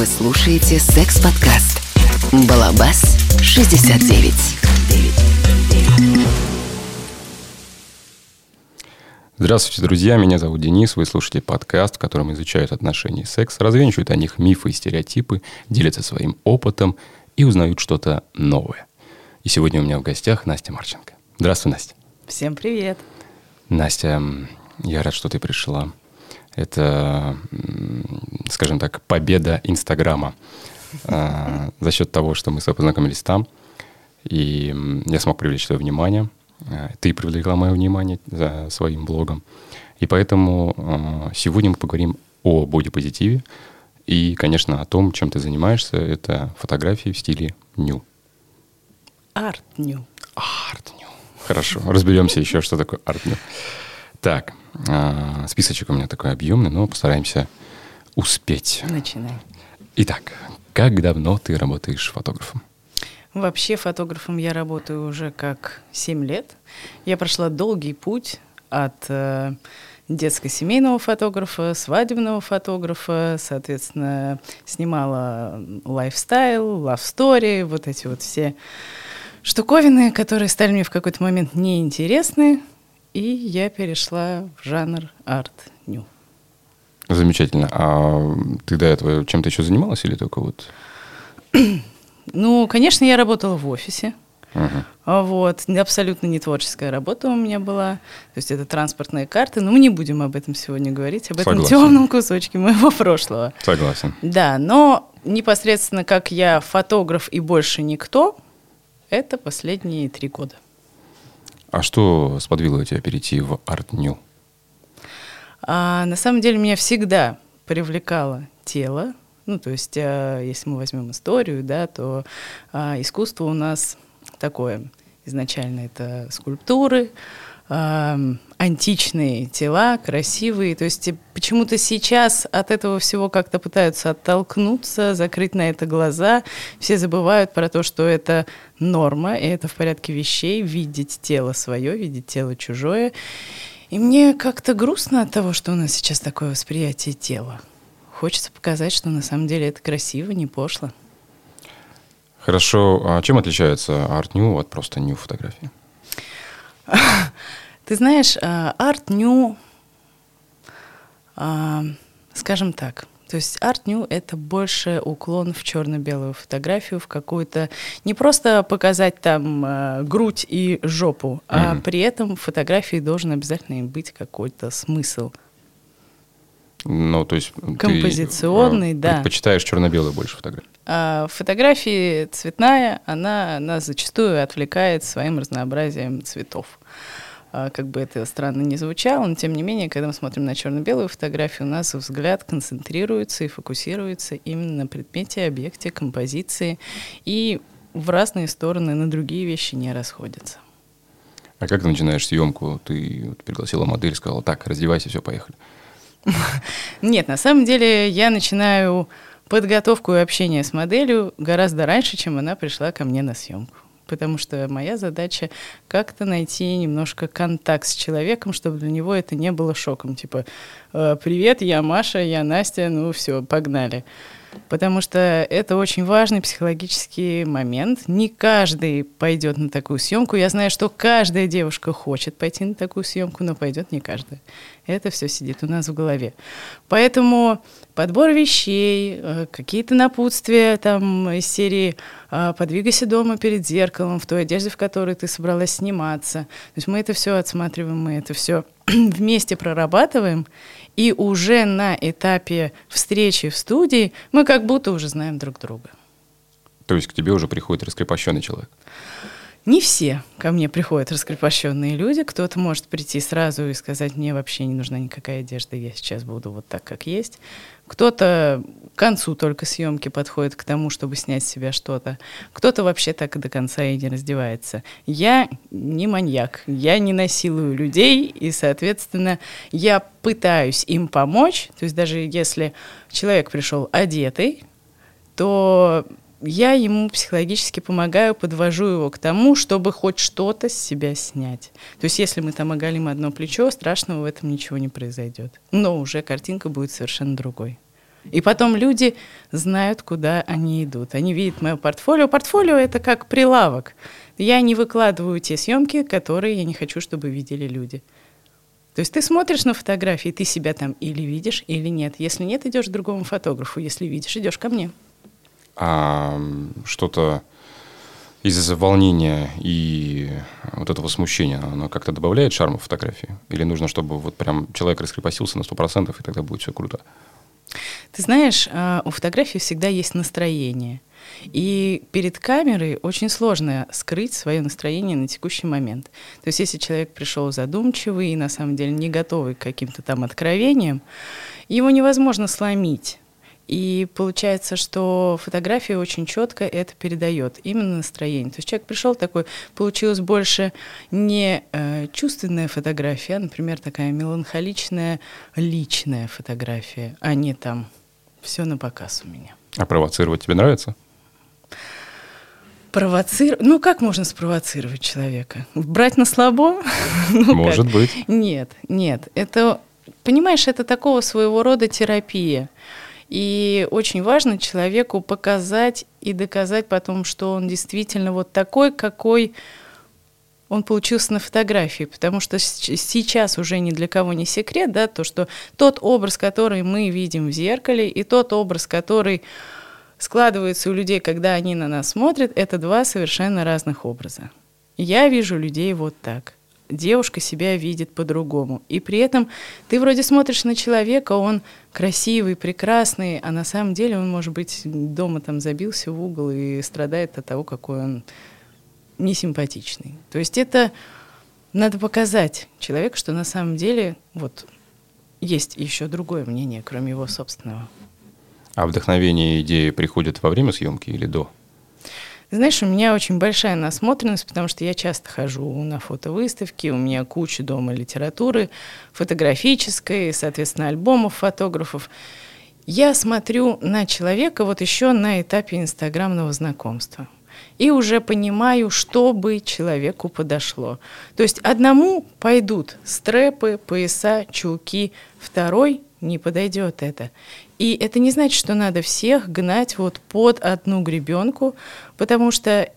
Вы слушаете секс-подкаст «Балабас 69». Здравствуйте, друзья. Меня зовут Денис. Вы слушаете подкаст, в котором изучают отношения и секс, развенчивают о них мифы и стереотипы, делятся своим опытом и узнают что-то новое. И сегодня у меня в гостях Настя Марченко. Здравствуй, Настя. Всем привет. Настя, я рад, что ты пришла. Это, скажем так, победа Инстаграма а, за счет того, что мы познакомились там. И я смог привлечь твое внимание. А, ты привлекла мое внимание за своим блогом. И поэтому а, сегодня мы поговорим о бодипозитиве и, конечно, о том, чем ты занимаешься. Это фотографии в стиле ню. Арт-ню. Арт-ню. Хорошо, разберемся еще, что такое арт-ню. Так, списочек у меня такой объемный, но постараемся успеть. Начинай. Итак, как давно ты работаешь фотографом? Вообще фотографом я работаю уже как 7 лет. Я прошла долгий путь от э, детско-семейного фотографа, свадебного фотографа, соответственно, снимала лайфстайл, story, вот эти вот все штуковины, которые стали мне в какой-то момент неинтересны. И я перешла в жанр арт-ню. Замечательно. А ты до этого чем-то еще занималась или только вот? ну, конечно, я работала в офисе. Uh-huh. Вот, абсолютно не творческая работа у меня была. То есть это транспортные карты, но мы не будем об этом сегодня говорить, об Согласен. этом темном кусочке моего прошлого. Согласен. Да, но непосредственно как я фотограф и больше никто, это последние три года. А что сподвигло тебя перейти в арт-ню? А, на самом деле меня всегда привлекало тело. Ну, то есть, а, если мы возьмем историю, да, то а, искусство у нас такое. Изначально это скульптуры, античные тела, красивые. То есть почему-то сейчас от этого всего как-то пытаются оттолкнуться, закрыть на это глаза. Все забывают про то, что это норма, и это в порядке вещей, видеть тело свое, видеть тело чужое. И мне как-то грустно от того, что у нас сейчас такое восприятие тела. Хочется показать, что на самом деле это красиво, не пошло. Хорошо. А чем отличается арт-ню от просто ню фотографии? Ты знаешь, а, арт-ню, а, скажем так, то есть арт-ню — это больше уклон в черно-белую фотографию, в какую-то... Не просто показать там э, грудь и жопу, mm-hmm. а при этом в фотографии должен обязательно быть какой-то смысл. Ну, то есть Композиционный, ты, да. предпочитаешь черно-белую больше фотографию? А фотографии цветная, она нас зачастую отвлекает своим разнообразием цветов. А, как бы это странно не звучало, но тем не менее, когда мы смотрим на черно-белую фотографию, у нас взгляд концентрируется и фокусируется именно на предмете, объекте, композиции, и в разные стороны на другие вещи не расходятся. А как ты начинаешь съемку? Ты пригласила модель, сказала, так, раздевайся, все, поехали. Нет, на самом деле я начинаю подготовку и общение с моделью гораздо раньше, чем она пришла ко мне на съемку потому что моя задача как-то найти немножко контакт с человеком, чтобы для него это не было шоком. Типа, «Э, привет, я Маша, я Настя, ну все, погнали. Потому что это очень важный психологический момент. Не каждый пойдет на такую съемку. Я знаю, что каждая девушка хочет пойти на такую съемку, но пойдет не каждая. Это все сидит у нас в голове. Поэтому подбор вещей, э, какие-то напутствия там из серии «А, «Подвигайся дома перед зеркалом в той одежде, в которой ты собралась сниматься». То есть мы это все отсматриваем, мы это все вместе прорабатываем, и уже на этапе встречи в студии мы как будто уже знаем друг друга. То есть к тебе уже приходит раскрепощенный человек? Не все ко мне приходят раскрепощенные люди. Кто-то может прийти сразу и сказать, мне вообще не нужна никакая одежда, я сейчас буду вот так, как есть. Кто-то к концу только съемки подходит к тому, чтобы снять с себя что-то. Кто-то вообще так и до конца и не раздевается. Я не маньяк, я не насилую людей, и, соответственно, я пытаюсь им помочь. То есть даже если человек пришел одетый, то я ему психологически помогаю, подвожу его к тому, чтобы хоть что-то с себя снять. То есть если мы там оголим одно плечо, страшного в этом ничего не произойдет. Но уже картинка будет совершенно другой. И потом люди знают, куда они идут. Они видят мое портфолио. Портфолио это как прилавок. Я не выкладываю те съемки, которые я не хочу, чтобы видели люди. То есть ты смотришь на фотографии, ты себя там или видишь, или нет. Если нет, идешь к другому фотографу. Если видишь, идешь ко мне. А что-то из-за волнения и вот этого смущения, оно как-то добавляет шарма фотографии? Или нужно, чтобы вот прям человек раскрепостился на 100%, и тогда будет все круто? Ты знаешь, а, у фотографии всегда есть настроение. И перед камерой очень сложно скрыть свое настроение на текущий момент. То есть если человек пришел задумчивый и на самом деле не готовый к каким-то там откровениям, его невозможно сломить. И получается, что фотография очень четко это передает, именно настроение. То есть человек пришел такой, получилась больше не э, чувственная фотография, а, например, такая меланхоличная личная фотография, а не там все на показ у меня. А провоцировать тебе нравится? Провоцировать? Ну, как можно спровоцировать человека? Брать на слабо? ну, Может как? быть. Нет, нет. Это, понимаешь, это такого своего рода терапия. И очень важно человеку показать и доказать потом, что он действительно вот такой, какой он получился на фотографии, потому что сейчас уже ни для кого не секрет, да, то, что тот образ, который мы видим в зеркале, и тот образ, который складывается у людей, когда они на нас смотрят, это два совершенно разных образа. Я вижу людей вот так девушка себя видит по-другому. И при этом ты вроде смотришь на человека, он красивый, прекрасный, а на самом деле он, может быть, дома там забился в угол и страдает от того, какой он несимпатичный. То есть это надо показать человеку, что на самом деле вот есть еще другое мнение, кроме его собственного. А вдохновение идеи приходят во время съемки или до? Знаешь, у меня очень большая насмотренность, потому что я часто хожу на фотовыставки, у меня куча дома литературы фотографической, соответственно, альбомов фотографов. Я смотрю на человека вот еще на этапе инстаграмного знакомства и уже понимаю, что бы человеку подошло. То есть одному пойдут стрэпы, пояса, чулки, второй не подойдет это. И это не значит, что надо всех гнать вот под одну гребенку, потому что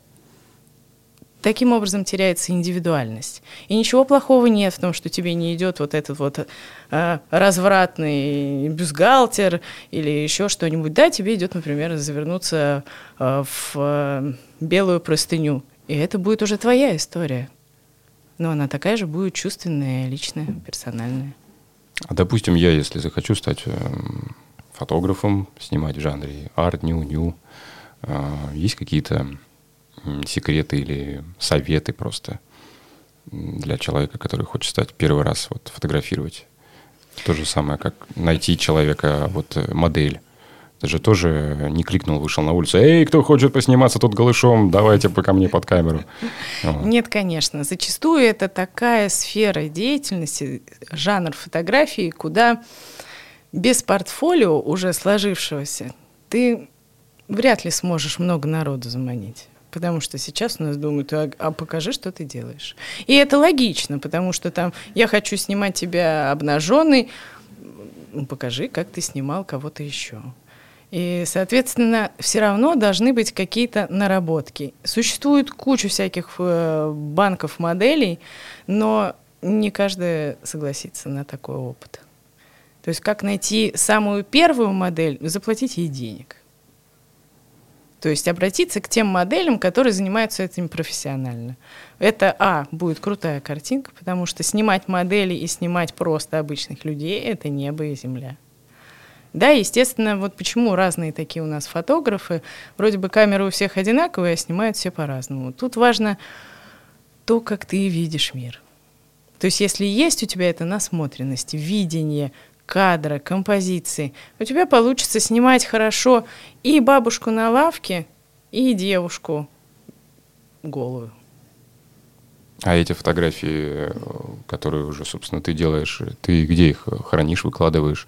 таким образом теряется индивидуальность. И ничего плохого нет в том, что тебе не идет вот этот вот э, развратный бюстгальтер или еще что-нибудь. Да, тебе идет, например, завернуться э, в э, белую простыню. И это будет уже твоя история. Но она такая же будет чувственная, личная, персональная. А допустим, я, если захочу стать эм, фотографом, снимать в жанре арт, ню-ню, э, есть какие-то секреты или советы просто для человека, который хочет стать первый раз вот фотографировать? То же самое, как найти человека, вот э, модель. Ты же тоже не кликнул, вышел на улицу. Эй, кто хочет посниматься тут голышом, давайте по ко мне под камеру. Нет, конечно. Зачастую это такая сфера деятельности, жанр фотографии, куда без портфолио уже сложившегося ты вряд ли сможешь много народу заманить. Потому что сейчас у нас думают, а, а покажи, что ты делаешь. И это логично, потому что там я хочу снимать тебя обнаженный, покажи, как ты снимал кого-то еще. И, соответственно, все равно должны быть какие-то наработки. Существует куча всяких э, банков моделей, но не каждая согласится на такой опыт. То есть как найти самую первую модель, заплатить ей денег. То есть обратиться к тем моделям, которые занимаются этим профессионально. Это, а, будет крутая картинка, потому что снимать модели и снимать просто обычных людей — это небо и земля. Да, естественно, вот почему разные такие у нас фотографы. Вроде бы камеры у всех одинаковые, а снимают все по-разному. Тут важно то, как ты видишь мир. То есть если есть у тебя эта насмотренность, видение кадра, композиции, у тебя получится снимать хорошо и бабушку на лавке, и девушку голую. А эти фотографии, которые уже, собственно, ты делаешь, ты где их хранишь, выкладываешь?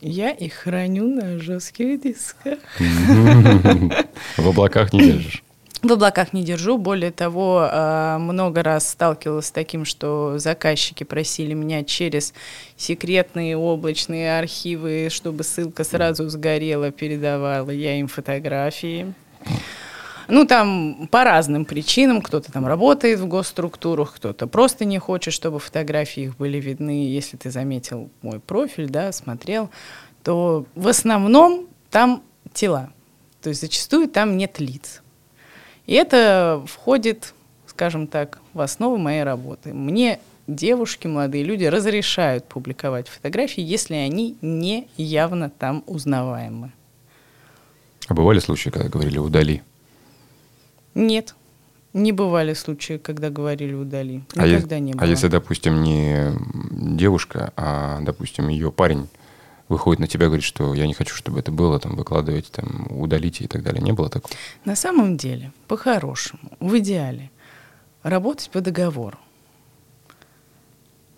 Я их храню на жестких дисках. В облаках не держишь? В облаках не держу. Более того, а, много раз сталкивалась с таким, что заказчики просили меня через секретные облачные архивы, чтобы ссылка сразу сгорела, передавала я им фотографии. Ну, там по разным причинам. Кто-то там работает в госструктурах, кто-то просто не хочет, чтобы фотографии их были видны. Если ты заметил мой профиль, да, смотрел, то в основном там тела. То есть зачастую там нет лиц. И это входит, скажем так, в основу моей работы. Мне девушки, молодые люди разрешают публиковать фотографии, если они не явно там узнаваемы. А бывали случаи, когда говорили «удали»? Нет, не бывали случаи, когда говорили «удали». А Никогда е- не было. А если, допустим, не девушка, а, допустим, ее парень выходит на тебя и говорит, что я не хочу, чтобы это было, там, выкладывайте, там, удалите и так далее. Не было такого? На самом деле, по-хорошему, в идеале, работать по договору.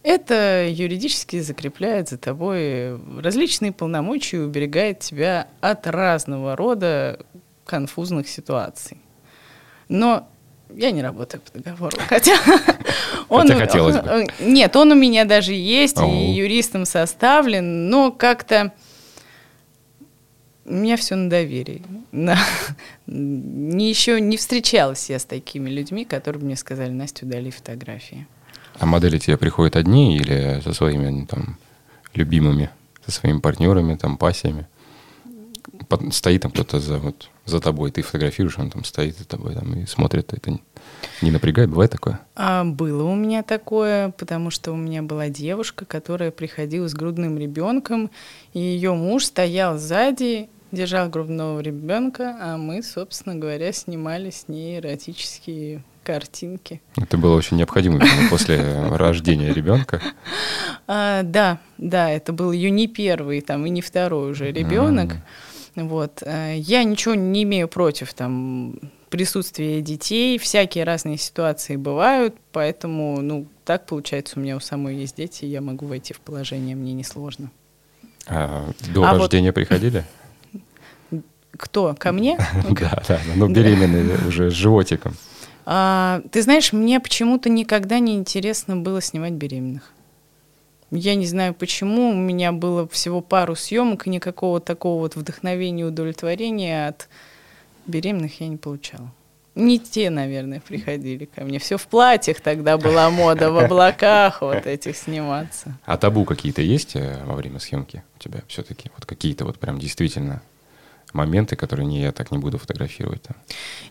Это юридически закрепляет за тобой различные полномочия и уберегает тебя от разного рода конфузных ситуаций. Но я не работаю по договору, хотя он... Хотя хотелось бы. Нет, он у меня даже есть и юристом составлен, но как-то у меня все на доверии. На- Не еще не встречалась я с такими людьми, которые бы мне сказали, Настя, удали фотографии. А модели тебе приходят одни или со своими там любимыми, со своими партнерами, там, пассиями? Стоит там кто-то за, вот, за тобой, ты фотографируешь, он там стоит за тобой там, и смотрит. Это не, не напрягает? Бывает такое? А было у меня такое, потому что у меня была девушка, которая приходила с грудным ребенком, и ее муж стоял сзади, держал грудного ребенка, а мы, собственно говоря, снимали с ней эротические картинки. Это было очень необходимо после рождения ребенка. А, да, да, это был ее не первый, там, и не второй уже ребенок. Вот. э, Я ничего не имею против там присутствия детей, всякие разные ситуации бывают, поэтому, ну, так получается, у меня у самой есть дети, я могу войти в положение, мне несложно. А до А вот- рождения приходили? Кто? Ко мне? Да, да, ну беременные уже с животиком. А, ты знаешь, мне почему-то никогда не интересно было снимать беременных. Я не знаю почему, у меня было всего пару съемок, и никакого такого вот вдохновения, удовлетворения от беременных я не получала. Не те, наверное, приходили ко мне. Все в платьях тогда была мода, в облаках вот этих сниматься. А табу какие-то есть э, во время съемки у тебя все-таки? Вот какие-то вот прям действительно моменты, которые не, я так не буду фотографировать там.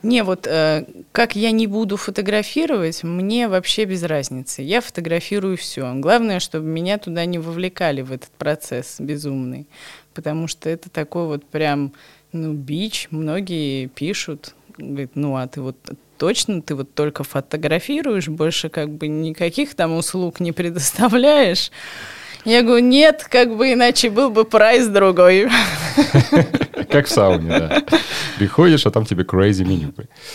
Не, вот э, как я не буду фотографировать, мне вообще без разницы. Я фотографирую все. Главное, чтобы меня туда не вовлекали в этот процесс безумный. Потому что это такой вот прям, ну, бич. Многие пишут, говорят, ну, а ты вот точно, ты вот только фотографируешь, больше как бы никаких там услуг не предоставляешь. Я говорю, нет, как бы иначе был бы прайс другой. Как в сауне, да. Приходишь, а там тебе crazy меню.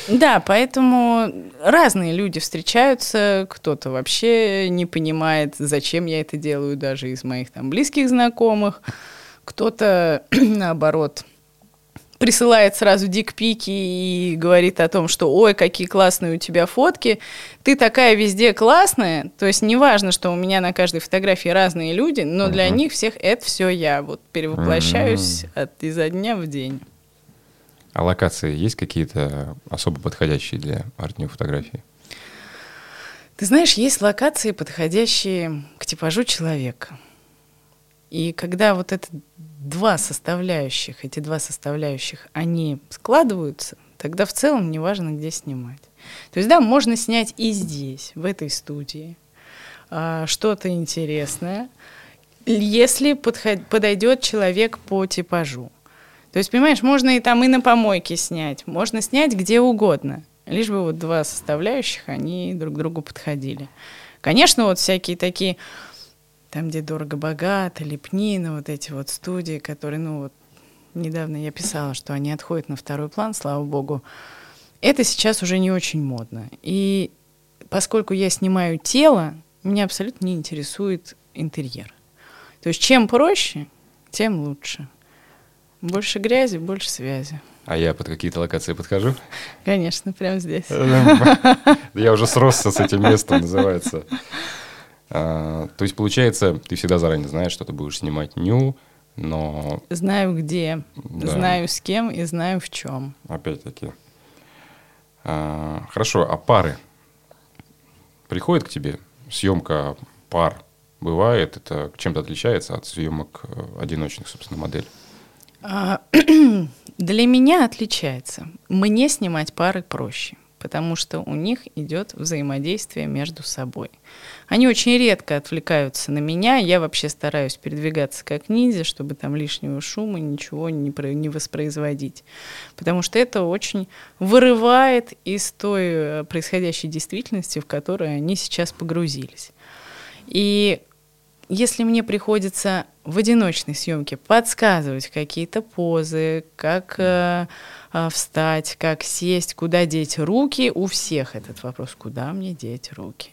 Да, поэтому разные люди встречаются, кто-то вообще не понимает, зачем я это делаю, даже из моих там близких знакомых, кто-то наоборот присылает сразу дикпики и говорит о том, что ой, какие классные у тебя фотки, ты такая везде классная, то есть неважно, что у меня на каждой фотографии разные люди, но для Мгм. них всех это все я, вот перевоплощаюсь от, изо дня в день. А локации есть какие-то особо подходящие для арт фотографии? Ты знаешь, есть локации, подходящие к типажу человека. И когда вот это два составляющих, эти два составляющих, они складываются, тогда в целом неважно, где снимать. То есть, да, можно снять и здесь, в этой студии, а, что-то интересное, если подойдет человек по типажу. То есть, понимаешь, можно и там и на помойке снять, можно снять где угодно, лишь бы вот два составляющих, они друг к другу подходили. Конечно, вот всякие такие, там, где дорого-богато, лепнина, вот эти вот студии, которые, ну вот, недавно я писала, что они отходят на второй план, слава богу, это сейчас уже не очень модно. И поскольку я снимаю тело, меня абсолютно не интересует интерьер. То есть чем проще, тем лучше. Больше грязи, больше связи. А я под какие-то локации подхожу? Конечно, прямо здесь. Я уже сросся с этим местом, называется. А, то есть, получается, ты всегда заранее знаешь, что ты будешь снимать ню, но... Знаю где, да. знаю с кем и знаю в чем. Опять-таки. А, хорошо, а пары? Приходит к тебе съемка пар? Бывает? Это чем-то отличается от съемок э, одиночных, собственно, моделей? А, для меня отличается. Мне снимать пары проще потому что у них идет взаимодействие между собой. Они очень редко отвлекаются на меня. Я вообще стараюсь передвигаться как ниндзя, чтобы там лишнего шума, ничего не, про, не воспроизводить. Потому что это очень вырывает из той э, происходящей действительности, в которой они сейчас погрузились. И если мне приходится в одиночной съемке подсказывать какие-то позы, как э, э, встать, как сесть, куда деть руки, у всех этот вопрос, куда мне деть руки,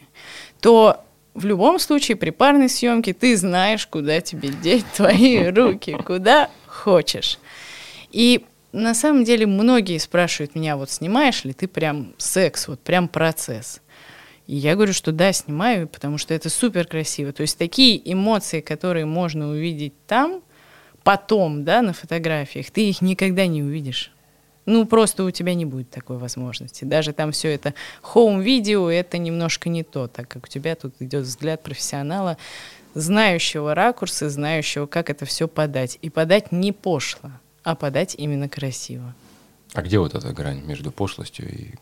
то в любом случае при парной съемке ты знаешь, куда тебе деть твои руки, куда хочешь. И на самом деле многие спрашивают меня, вот снимаешь ли ты прям секс, вот прям процесс. И я говорю, что да, снимаю, потому что это супер красиво. То есть такие эмоции, которые можно увидеть там, потом, да, на фотографиях, ты их никогда не увидишь. Ну, просто у тебя не будет такой возможности. Даже там все это хоум-видео, это немножко не то, так как у тебя тут идет взгляд профессионала, знающего ракурсы, знающего, как это все подать. И подать не пошло, а подать именно красиво. А где вот эта грань между пошлостью и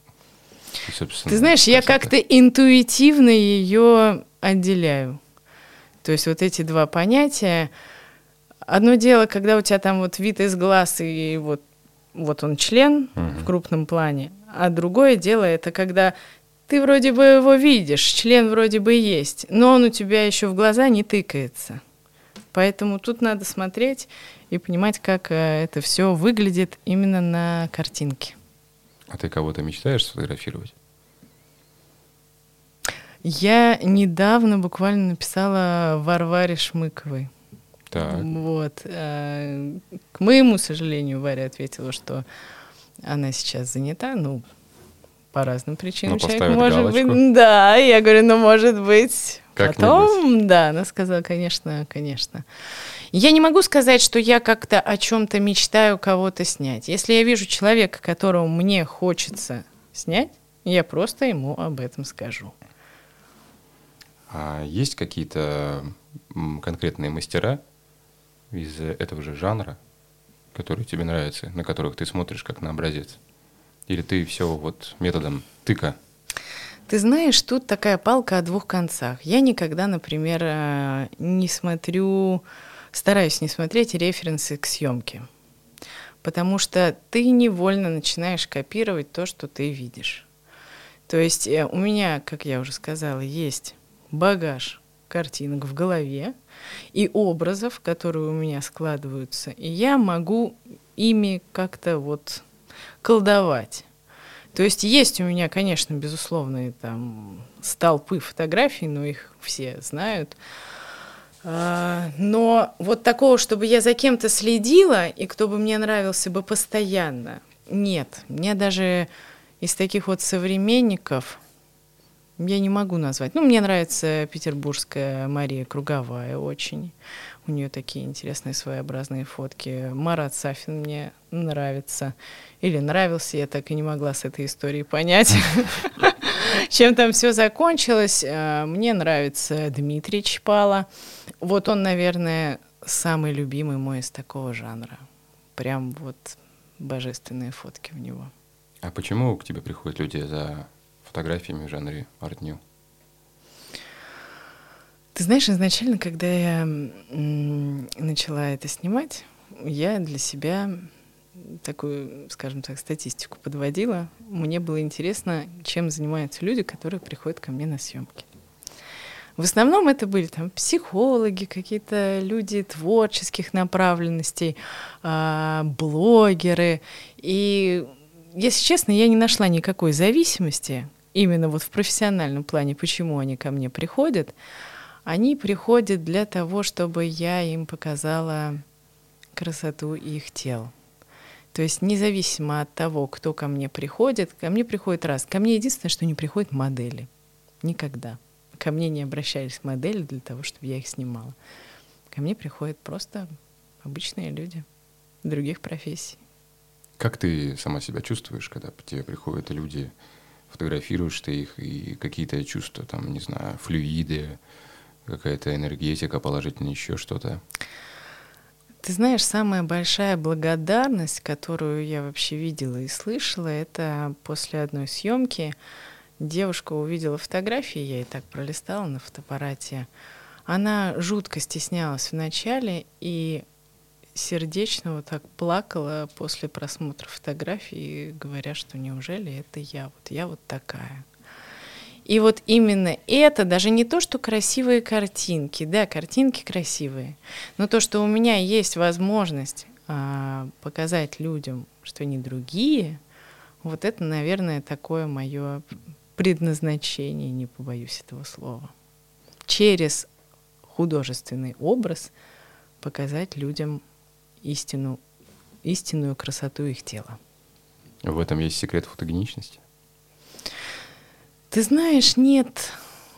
ты знаешь, я как-то интуитивно ее отделяю. То есть вот эти два понятия. Одно дело, когда у тебя там вот вид из глаз и вот, вот он член угу. в крупном плане, а другое дело это когда ты вроде бы его видишь, член вроде бы есть, но он у тебя еще в глаза не тыкается. Поэтому тут надо смотреть и понимать, как э, это все выглядит именно на картинке. А ты кого-то мечтаешь сфотографировать? Я недавно буквально написала Варваре Шмыковой. Так. Вот. Э, к моему сожалению, Варя ответила, что она сейчас занята, ну, по разным причинам. Ну, Человек может галочку. быть. Да, я говорю, ну, может быть. Как Потом, да, она сказала, конечно, конечно. Я не могу сказать, что я как-то о чем-то мечтаю кого-то снять. Если я вижу человека, которого мне хочется снять, я просто ему об этом скажу. А есть какие-то конкретные мастера из этого же жанра, которые тебе нравятся, на которых ты смотришь как на образец? Или ты все вот методом тыка? Ты знаешь, тут такая палка о двух концах. Я никогда, например, э, не смотрю стараюсь не смотреть референсы к съемке, потому что ты невольно начинаешь копировать то, что ты видишь. То есть э, у меня, как я уже сказала, есть багаж картинок в голове и образов, которые у меня складываются, и я могу ими как-то вот колдовать. То есть есть у меня, конечно, безусловные там столпы фотографий, но их все знают. А, но вот такого, чтобы я за кем-то следила, и кто бы мне нравился бы постоянно, нет. Мне даже из таких вот современников я не могу назвать. Ну, мне нравится петербургская Мария Круговая очень. У нее такие интересные своеобразные фотки. Марат Сафин мне нравится. Или нравился, я так и не могла с этой историей понять. Чем там все закончилось? Э, мне нравится Дмитрий Чпала. Вот он, наверное, самый любимый мой из такого жанра. Прям вот божественные фотки у него. А почему к тебе приходят люди за фотографиями в жанре арт-нью? Ты знаешь, изначально, когда я начала это снимать, я для себя такую, скажем так, статистику подводила. Мне было интересно, чем занимаются люди, которые приходят ко мне на съемки. В основном это были там психологи, какие-то люди творческих направленностей, э, блогеры. И, если честно, я не нашла никакой зависимости именно вот в профессиональном плане, почему они ко мне приходят. Они приходят для того, чтобы я им показала красоту их тел. То есть независимо от того, кто ко мне приходит, ко мне приходит раз. Ко мне единственное, что не приходят модели. Никогда. Ко мне не обращались модели для того, чтобы я их снимала. Ко мне приходят просто обычные люди других профессий. Как ты сама себя чувствуешь, когда к тебе приходят люди, фотографируешь ты их, и какие-то чувства, там, не знаю, флюиды, какая-то энергетика положительная, еще что-то? Ты знаешь, самая большая благодарность, которую я вообще видела и слышала, это после одной съемки девушка увидела фотографии, я и так пролистала на фотоаппарате. Она жутко стеснялась вначале и сердечно вот так плакала после просмотра фотографий, говоря, что неужели это я, вот я вот такая. И вот именно это, даже не то, что красивые картинки, да, картинки красивые, но то, что у меня есть возможность а, показать людям, что они другие, вот это, наверное, такое мое предназначение, не побоюсь этого слова. Через художественный образ показать людям истину, истинную красоту их тела. В этом есть секрет фотогеничности? Ты знаешь, нет.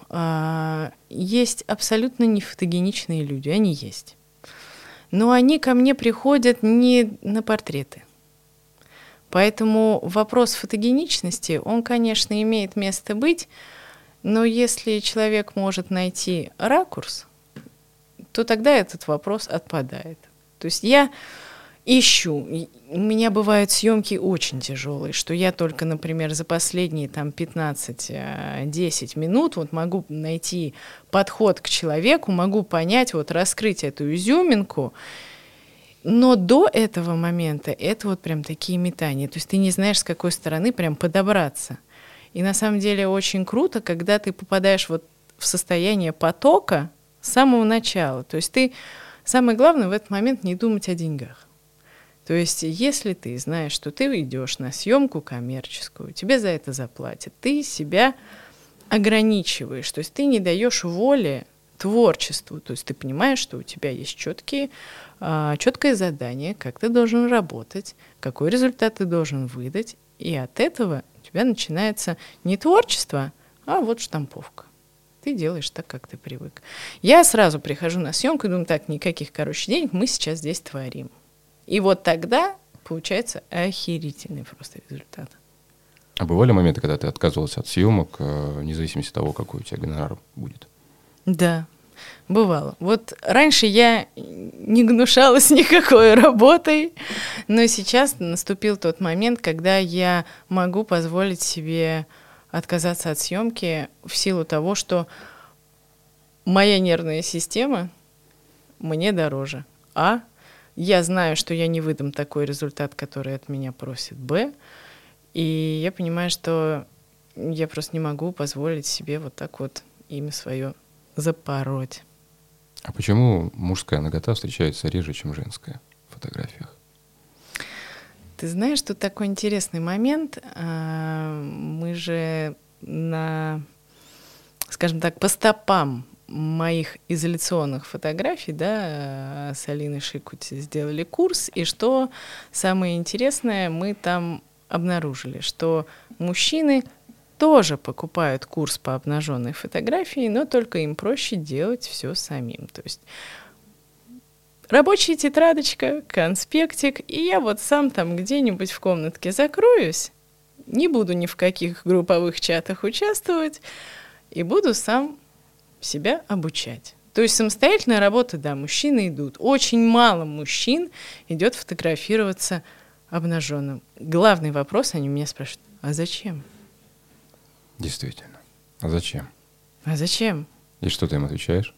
А, есть абсолютно не фотогеничные люди, они есть. Но они ко мне приходят не на портреты. Поэтому вопрос фотогеничности, он, конечно, имеет место быть, но если человек может найти ракурс, то тогда этот вопрос отпадает. То есть я ищу. У меня бывают съемки очень тяжелые, что я только, например, за последние там 15-10 э, минут вот могу найти подход к человеку, могу понять, вот раскрыть эту изюминку, но до этого момента это вот прям такие метания. То есть ты не знаешь, с какой стороны прям подобраться. И на самом деле очень круто, когда ты попадаешь вот в состояние потока с самого начала. То есть ты, самое главное в этот момент не думать о деньгах. То есть, если ты знаешь, что ты идешь на съемку коммерческую, тебе за это заплатят, ты себя ограничиваешь, то есть ты не даешь воли творчеству, то есть ты понимаешь, что у тебя есть четкие, а, четкое задание, как ты должен работать, какой результат ты должен выдать, и от этого у тебя начинается не творчество, а вот штамповка. Ты делаешь так, как ты привык. Я сразу прихожу на съемку и думаю, так, никаких, короче, денег, мы сейчас здесь творим. И вот тогда получается охерительный просто результат. А бывали моменты, когда ты отказывался от съемок, э, вне зависимости от того, какой у тебя гонорар будет? Да, бывало. Вот раньше я не гнушалась никакой работой, но сейчас наступил тот момент, когда я могу позволить себе отказаться от съемки в силу того, что моя нервная система мне дороже. А я знаю, что я не выдам такой результат, который от меня просит Б, и я понимаю, что я просто не могу позволить себе вот так вот имя свое запороть. А почему мужская нагота встречается реже, чем женская в фотографиях? Ты знаешь, тут такой интересный момент. А, мы же на, скажем так, по стопам моих изоляционных фотографий, да, с Алиной Шикути сделали курс, и что самое интересное, мы там обнаружили, что мужчины тоже покупают курс по обнаженной фотографии, но только им проще делать все самим. То есть рабочая тетрадочка, конспектик, и я вот сам там где-нибудь в комнатке закроюсь, не буду ни в каких групповых чатах участвовать, и буду сам себя обучать. То есть самостоятельная работа, да, мужчины идут. Очень мало мужчин идет фотографироваться обнаженным. Главный вопрос, они меня спрашивают, а зачем? Действительно. А зачем? А зачем? И что ты им отвечаешь?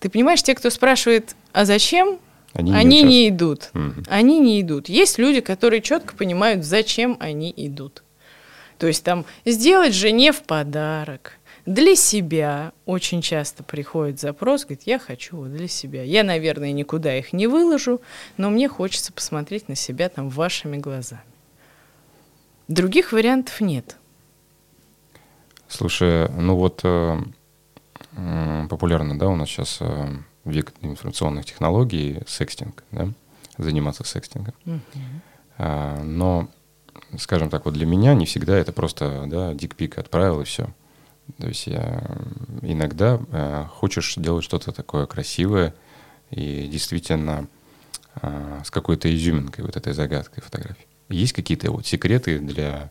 Ты понимаешь, те, кто спрашивает, а зачем, они, они не, не идут. Угу. Они не идут. Есть люди, которые четко понимают, зачем они идут. То есть там сделать жене в подарок, для себя очень часто приходит запрос, говорит, я хочу вот для себя. Я, наверное, никуда их не выложу, но мне хочется посмотреть на себя там вашими глазами. Других вариантов нет. Слушай, ну вот э, э, популярно, да, у нас сейчас э, век информационных технологий, секстинг, да, заниматься секстингом. Угу. А, но, скажем так, вот для меня не всегда это просто, да, дикпик отправил и все. То есть я иногда э, хочешь делать что-то такое красивое и действительно э, с какой-то изюминкой, вот этой загадкой фотографии. Есть какие-то вот секреты для,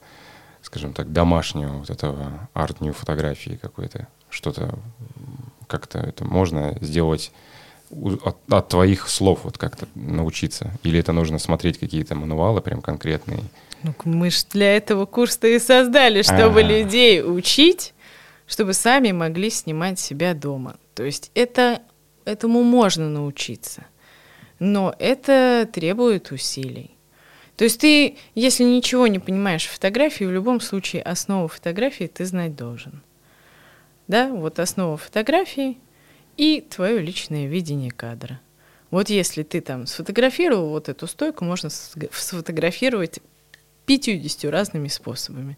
скажем так, домашнего вот этого арт-нью фотографии какой-то? Что-то как-то это можно сделать от, от твоих слов вот как-то научиться? Или это нужно смотреть какие-то мануалы прям конкретные? Ну, мы же для этого курс-то и создали, чтобы А-а-а. людей учить, чтобы сами могли снимать себя дома. То есть это, этому можно научиться, но это требует усилий. То есть ты, если ничего не понимаешь в фотографии, в любом случае основу фотографии ты знать должен. Да, вот основа фотографии и твое личное видение кадра. Вот если ты там сфотографировал вот эту стойку, можно сфотографировать 50 разными способами.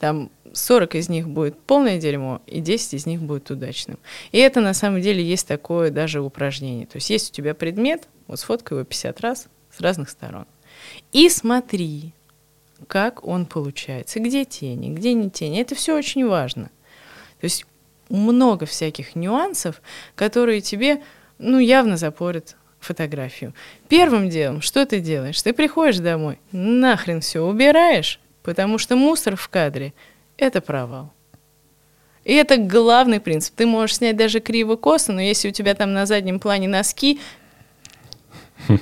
Там 40 из них будет полное дерьмо, и 10 из них будет удачным. И это на самом деле есть такое даже упражнение. То есть есть у тебя предмет, вот сфоткай его 50 раз с разных сторон. И смотри, как он получается, где тени, где не тени. Это все очень важно. То есть много всяких нюансов, которые тебе, ну, явно запорят фотографию. Первым делом, что ты делаешь? Ты приходишь домой, нахрен все убираешь, потому что мусор в кадре – это провал. И это главный принцип. Ты можешь снять даже криво-косо, но если у тебя там на заднем плане носки,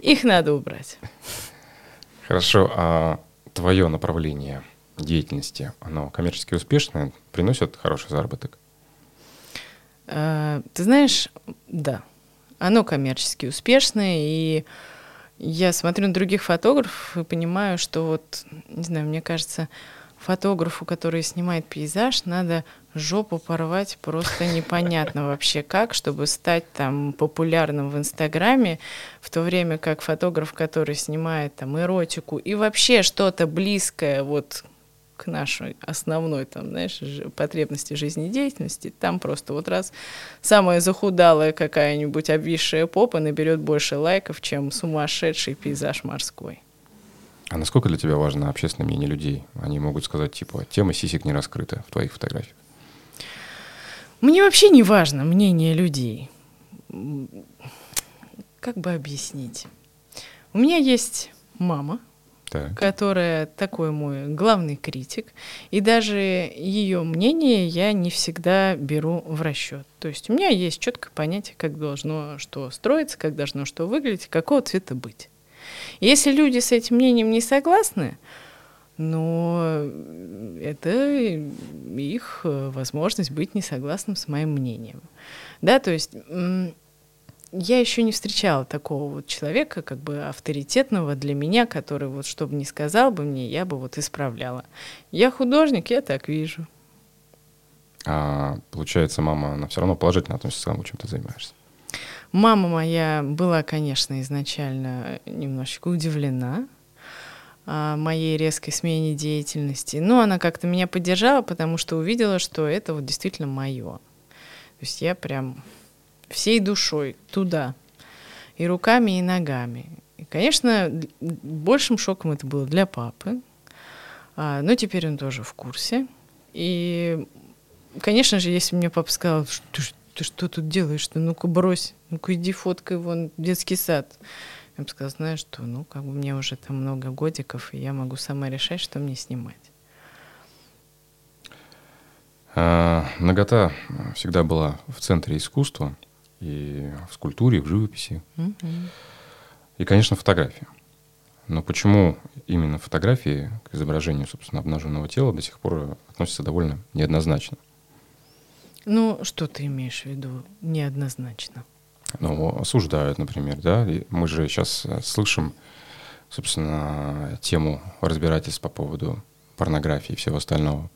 их надо убрать. Хорошо, а твое направление – деятельности, оно коммерчески успешное, приносит хороший заработок? А, ты знаешь, да, оно коммерчески успешное, и я смотрю на других фотографов и понимаю, что вот, не знаю, мне кажется, фотографу, который снимает пейзаж, надо жопу порвать просто непонятно вообще как, чтобы стать там популярным в Инстаграме, в то время как фотограф, который снимает там эротику и вообще что-то близкое вот к нашей основной, там, знаешь, потребности жизнедеятельности, там просто вот раз самая захудалая какая-нибудь обвисшая попа наберет больше лайков, чем сумасшедший пейзаж морской. А насколько для тебя важно общественное мнение людей? Они могут сказать, типа, тема сисек не раскрыта в твоих фотографиях. Мне вообще не важно мнение людей. Как бы объяснить? У меня есть мама, так. которая такой мой главный критик, и даже ее мнение я не всегда беру в расчет. То есть у меня есть четкое понятие, как должно что строиться, как должно что выглядеть, какого цвета быть. Если люди с этим мнением не согласны, но это их возможность быть не согласным с моим мнением. Да, то есть я еще не встречала такого вот человека, как бы авторитетного для меня, который вот, чтобы не сказал бы мне, я бы вот исправляла. Я художник, я так вижу. А получается, мама, она все равно положительно относится к тому, чем ты занимаешься? Мама моя была, конечно, изначально немножечко удивлена моей резкой смене деятельности, но она как-то меня поддержала, потому что увидела, что это вот действительно мое. То есть я прям всей душой туда, и руками, и ногами. И, конечно, большим шоком это было для папы, а, но теперь он тоже в курсе. И, конечно же, если мне папа сказал, ты, ты что тут делаешь, ты ну-ка брось, ну-ка иди фоткай вон детский сад. Я бы сказала, знаешь что, ну, как бы мне уже там много годиков, и я могу сама решать, что мне снимать. А, нагота всегда была в центре искусства и в скульптуре, и в живописи. Mm-hmm. И, конечно, фотография. Но почему именно фотографии к изображению, собственно, обнаженного тела до сих пор относятся довольно неоднозначно? Ну, что ты имеешь в виду неоднозначно? Ну, осуждают, например, да. И мы же сейчас э, слышим, собственно, тему разбирательств по поводу порнографии и всего остального.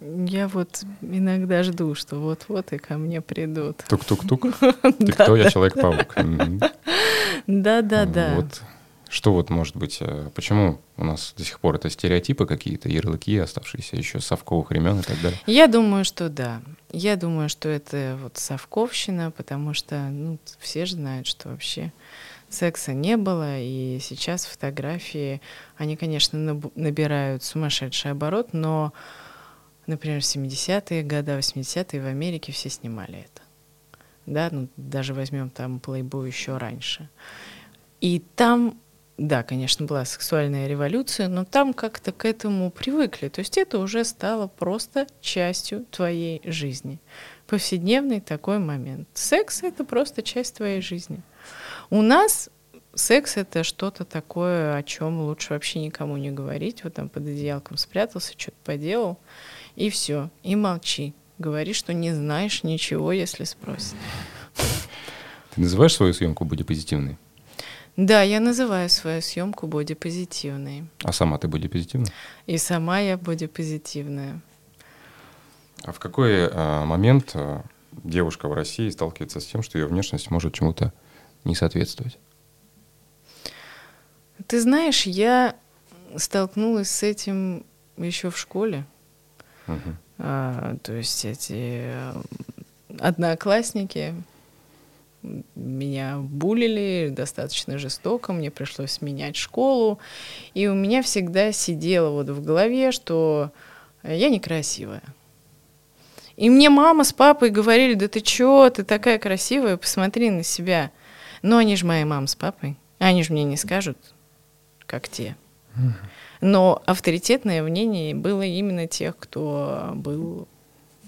Я вот иногда жду, что вот-вот и ко мне придут. Тук-тук-тук. Ты кто? Я Человек-паук. Да-да-да. Вот что вот может быть, э, почему у нас до сих пор это стереотипы какие-то, ярлыки, оставшиеся еще с совковых времен и так далее? Я думаю, что да. Я думаю, что это вот совковщина, потому что ну, все же знают, что вообще секса не было, и сейчас фотографии, они, конечно, набирают сумасшедший оборот, но, например, в 70-е годы, 80-е в Америке все снимали это. Да, ну даже возьмем там Playboy еще раньше. И там да, конечно, была сексуальная революция, но там как-то к этому привыкли. То есть это уже стало просто частью твоей жизни. Повседневный такой момент. Секс — это просто часть твоей жизни. У нас секс — это что-то такое, о чем лучше вообще никому не говорить. Вот там под одеялком спрятался, что-то поделал, и все, и молчи. Говори, что не знаешь ничего, если спросят. Ты называешь свою съемку бодипозитивной? Да, я называю свою съемку бодипозитивной. А сама ты бодипозитивная? И сама я бодипозитивная. А в какой а, момент а, девушка в России сталкивается с тем, что ее внешность может чему-то не соответствовать? Ты знаешь, я столкнулась с этим еще в школе. Угу. А, то есть эти э, одноклассники меня булили достаточно жестоко, мне пришлось менять школу, и у меня всегда сидело вот в голове, что я некрасивая. И мне мама с папой говорили, да ты чё, ты такая красивая, посмотри на себя. Но они же мои мама с папой, они же мне не скажут, как те. Но авторитетное мнение было именно тех, кто был,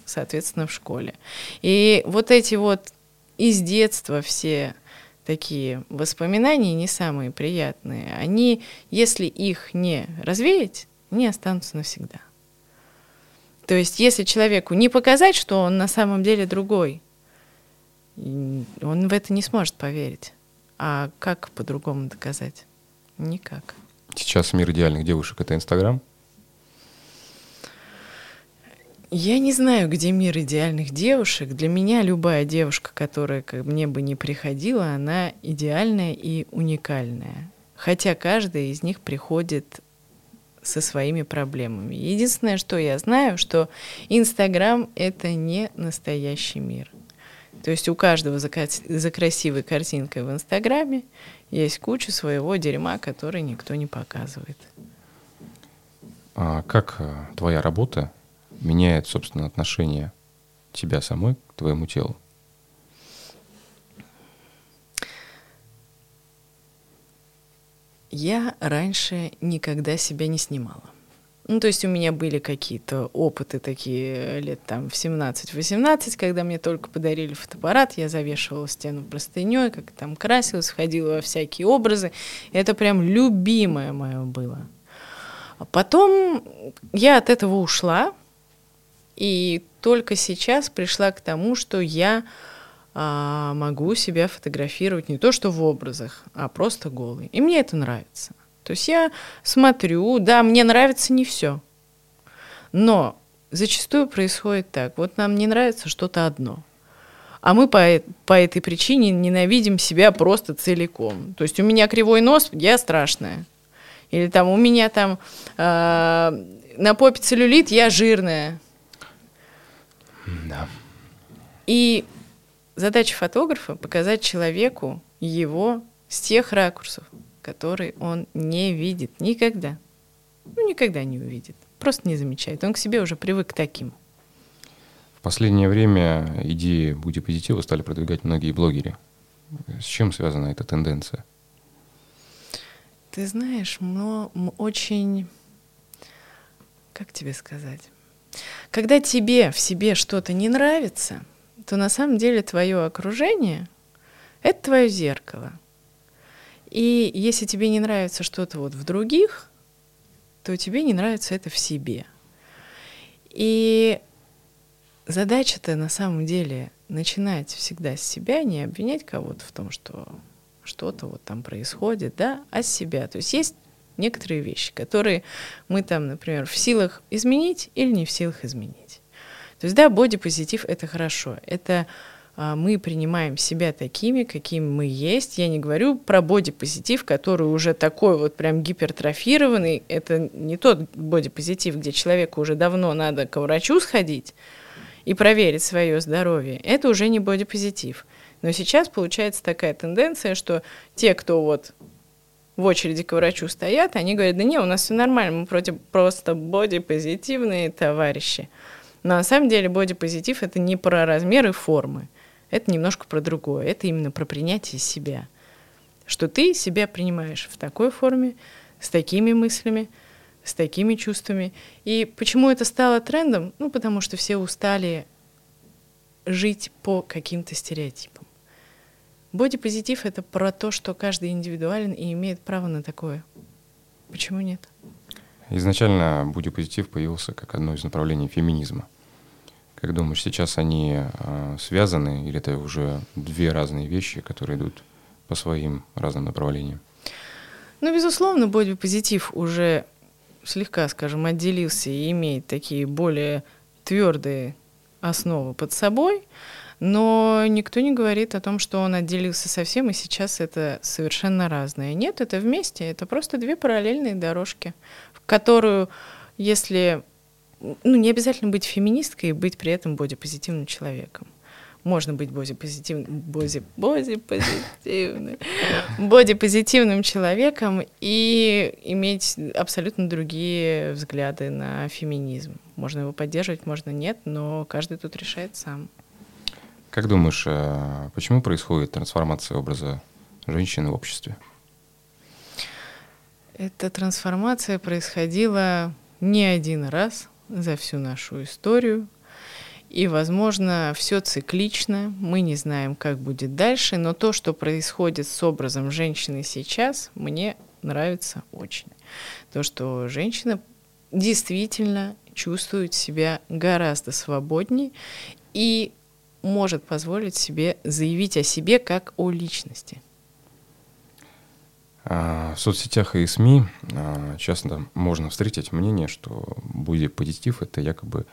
соответственно, в школе. И вот эти вот из детства все такие воспоминания не самые приятные, они, если их не развеять, не останутся навсегда. То есть, если человеку не показать, что он на самом деле другой, он в это не сможет поверить. А как по-другому доказать? Никак. Сейчас мир идеальных девушек — это Инстаграм? Я не знаю, где мир идеальных девушек. Для меня любая девушка, которая ко мне бы не приходила, она идеальная и уникальная. Хотя каждая из них приходит со своими проблемами. Единственное, что я знаю, что Инстаграм — это не настоящий мир. То есть у каждого за, за красивой картинкой в Инстаграме есть куча своего дерьма, который никто не показывает. А как э, твоя работа меняет, собственно, отношение тебя самой к твоему телу? Я раньше никогда себя не снимала. Ну, то есть у меня были какие-то опыты такие лет там в 17-18, когда мне только подарили фотоаппарат, я завешивала стену простыней, как там красилась, входила во всякие образы. Это прям любимое мое было. А потом я от этого ушла, и только сейчас пришла к тому, что я а, могу себя фотографировать не то что в образах, а просто голый. И мне это нравится. То есть я смотрю, да, мне нравится не все. Но зачастую происходит так. Вот нам не нравится что-то одно. А мы по, по этой причине ненавидим себя просто целиком. То есть у меня кривой нос, я страшная. Или там у меня там э, на попе целлюлит, я жирная. Да. И задача фотографа показать человеку его с тех ракурсов, которые он не видит никогда. Ну, никогда не увидит. Просто не замечает. Он к себе уже привык к таким. В последнее время идеи бодипозитива стали продвигать многие блогеры. С чем связана эта тенденция? Ты знаешь, но очень... Как тебе сказать? Когда тебе в себе что-то не нравится, то на самом деле твое окружение — это твое зеркало. И если тебе не нравится что-то вот в других, то тебе не нравится это в себе. И задача-то на самом деле начинать всегда с себя, не обвинять кого-то в том, что что-то вот там происходит, да, а с себя. То есть есть некоторые вещи, которые мы там, например, в силах изменить или не в силах изменить. То есть, да, бодипозитив — это хорошо. Это мы принимаем себя такими, какими мы есть. Я не говорю про бодипозитив, который уже такой вот прям гипертрофированный. Это не тот бодипозитив, где человеку уже давно надо к врачу сходить и проверить свое здоровье. Это уже не бодипозитив. Но сейчас получается такая тенденция, что те, кто вот в очереди к врачу стоят, они говорят, да не, у нас все нормально, мы против просто бодипозитивные товарищи. Но на самом деле бодипозитив — это не про размеры формы, это немножко про другое, это именно про принятие себя. Что ты себя принимаешь в такой форме, с такими мыслями, с такими чувствами. И почему это стало трендом? Ну, потому что все устали жить по каким-то стереотипам. Бодипозитив — это про то, что каждый индивидуален и имеет право на такое. Почему нет? Изначально бодипозитив появился как одно из направлений феминизма. Как думаешь, сейчас они э, связаны или это уже две разные вещи, которые идут по своим разным направлениям? Ну, безусловно, бодипозитив уже слегка, скажем, отделился и имеет такие более твердые основы под собой, но никто не говорит о том, что он отделился совсем, и сейчас это совершенно разное. Нет, это вместе, это просто две параллельные дорожки, в которую, если ну, не обязательно быть феминисткой и быть при этом бодипозитивным человеком. Можно быть бодипозитивным, боди, бодипозитивным, бодипозитивным человеком и иметь абсолютно другие взгляды на феминизм. Можно его поддерживать, можно нет, но каждый тут решает сам. Как думаешь, а почему происходит трансформация образа женщины в обществе? Эта трансформация происходила не один раз за всю нашу историю. И, возможно, все циклично, мы не знаем, как будет дальше, но то, что происходит с образом женщины сейчас, мне нравится очень. То, что женщина действительно чувствует себя гораздо свободнее и может позволить себе заявить о себе как о личности. А, в соцсетях и СМИ а, часто можно встретить мнение, что бодипозитив — это якобы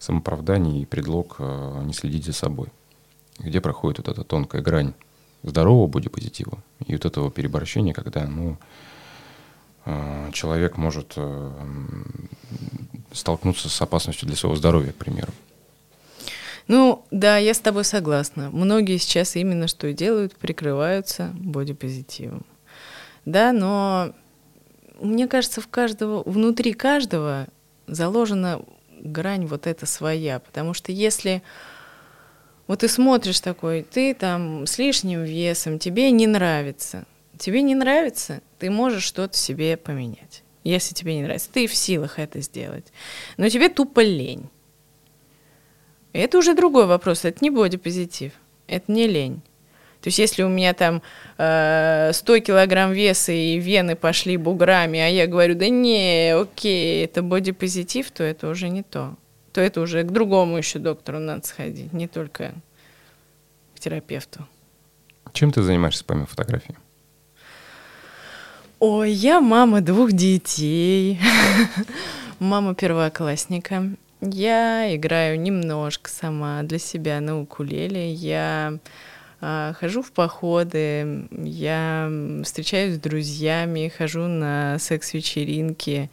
самоправдание и предлог а, не следить за собой. Где проходит вот эта тонкая грань здорового бодипозитива и вот этого переборщения, когда ну, человек может столкнуться с опасностью для своего здоровья, к примеру. Ну, да, я с тобой согласна. Многие сейчас именно что и делают, прикрываются бодипозитивом да, но мне кажется, в каждого, внутри каждого заложена грань вот эта своя, потому что если вот ты смотришь такой, ты там с лишним весом, тебе не нравится, тебе не нравится, ты можешь что-то себе поменять. Если тебе не нравится, ты в силах это сделать. Но тебе тупо лень. это уже другой вопрос, это не бодипозитив, это не лень. То есть если у меня там э, 100 килограмм веса и вены пошли буграми, а я говорю, да не, окей, это бодипозитив, то это уже не то. То это уже к другому еще доктору надо сходить, не только к терапевту. Чем ты занимаешься помимо фотографии? Ой, я мама двух детей, мама первоклассника. Я играю немножко сама для себя на укулеле. Я хожу в походы, я встречаюсь с друзьями, хожу на секс-вечеринки.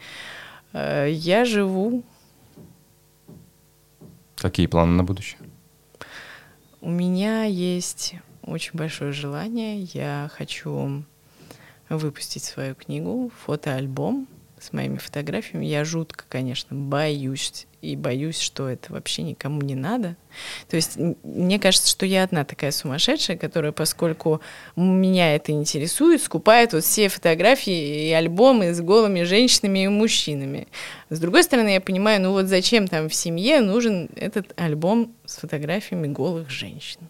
А, я живу. Какие планы на будущее? У меня есть очень большое желание. Я хочу выпустить свою книгу, фотоальбом с моими фотографиями. Я жутко, конечно, боюсь и боюсь, что это вообще никому не надо. То есть мне кажется, что я одна такая сумасшедшая, которая, поскольку меня это интересует, скупает вот все фотографии и альбомы с голыми женщинами и мужчинами. С другой стороны, я понимаю, ну вот зачем там в семье нужен этот альбом с фотографиями голых женщин.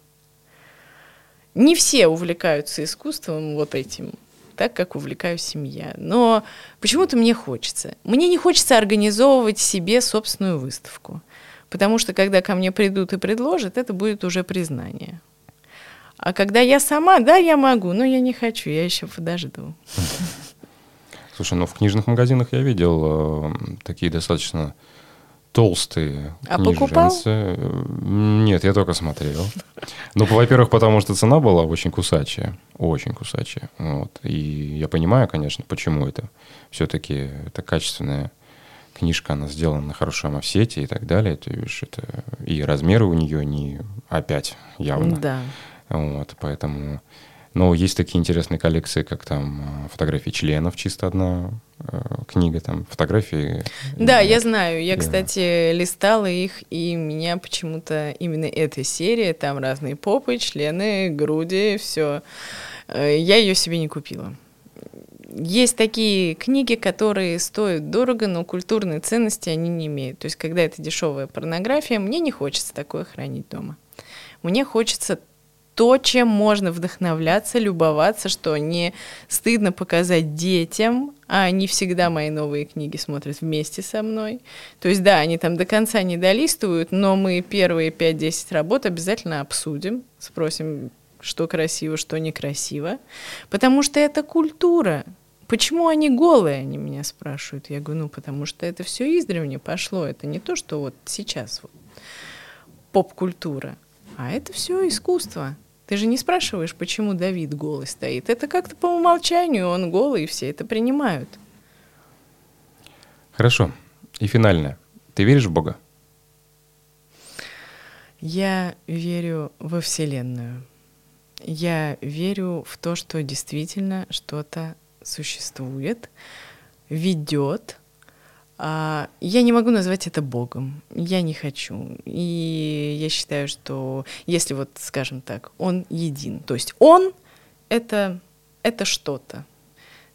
Не все увлекаются искусством вот этим так, как увлекаюсь семья. Но почему-то мне хочется. Мне не хочется организовывать себе собственную выставку. Потому что когда ко мне придут и предложат, это будет уже признание. А когда я сама, да, я могу, но я не хочу, я еще подожду. Слушай, ну в книжных магазинах я видел э, такие достаточно толстые а покупал? Нет, я только смотрел. Ну, во-первых, потому что цена была очень кусачая, очень кусачая. Вот. И я понимаю, конечно, почему это. Все-таки это качественная книжка, она сделана на хорошем офсете и так далее. То есть это и размеры у нее не опять явно. Да. Вот, поэтому... Но есть такие интересные коллекции, как там э, фотографии членов, чисто одна э, книга, там фотографии. Да, и- я знаю. Я, Да. кстати, листала их, и меня почему-то именно эта серия, там разные попы, члены, груди, все. Я ее себе не купила. Есть такие книги, которые стоят дорого, но культурные ценности они не имеют. То есть, когда это дешевая порнография, мне не хочется такое хранить дома. Мне хочется то, чем можно вдохновляться, любоваться, что не стыдно показать детям, а они всегда мои новые книги смотрят вместе со мной. То есть, да, они там до конца не долистывают, но мы первые 5-10 работ обязательно обсудим, спросим, что красиво, что некрасиво, потому что это культура. Почему они голые, они меня спрашивают. Я говорю, ну, потому что это все издревле пошло. Это не то, что вот сейчас вот поп-культура, а это все искусство. Ты же не спрашиваешь, почему Давид голый стоит. Это как-то по умолчанию он голый, и все это принимают. Хорошо. И финальное. Ты веришь в Бога? Я верю во Вселенную. Я верю в то, что действительно что-то существует, ведет. А, Я не могу назвать это Богом. Я не хочу. И я считаю, что если вот, скажем так, он един, то есть он это, это что-то.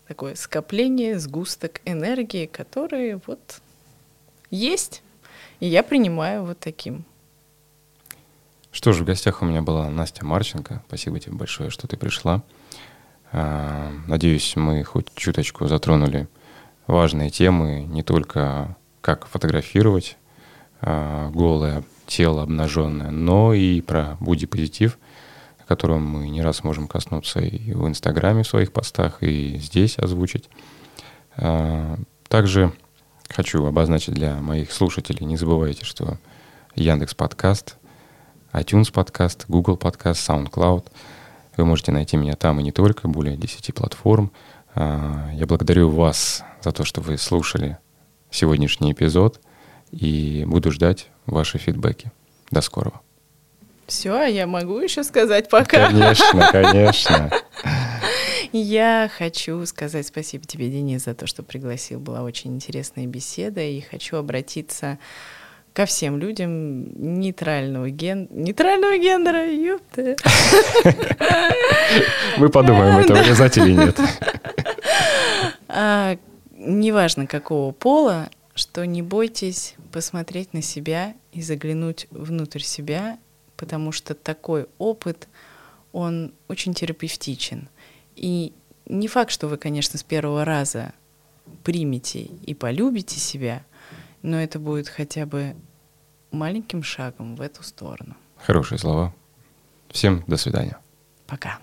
Такое скопление, сгусток энергии, которые вот есть. И я принимаю вот таким. Что ж, в гостях у меня была Настя Марченко. Спасибо тебе большое, что ты пришла. А, Надеюсь, мы хоть чуточку затронули важные темы, не только как фотографировать а, голое тело обнаженное, но и про бодипозитив, о котором мы не раз можем коснуться и в Инстаграме в своих постах, и здесь озвучить. А, Также хочу обозначить для моих слушателей, не забывайте, что Яндекс Подкаст, iTunes подкаст, Google подкаст, SoundCloud. Вы можете найти меня там и не только, более 10 платформ. А, Я благодарю вас за то, что вы слушали сегодняшний эпизод и буду ждать ваши фидбэки. До скорого. Все, а я могу еще сказать пока. Конечно, конечно. Я хочу сказать спасибо тебе, Денис, за то, что пригласил. Была очень интересная беседа. И хочу обратиться ко всем людям нейтрального, ген... нейтрального гендера. Ёпта. Мы подумаем, это вырезать или нет. А, неважно какого пола, что не бойтесь посмотреть на себя и заглянуть внутрь себя, потому что такой опыт, он очень терапевтичен. И не факт, что вы, конечно, с первого раза примете и полюбите себя, но это будет хотя бы маленьким шагом в эту сторону. Хорошие слова. Всем до свидания. Пока.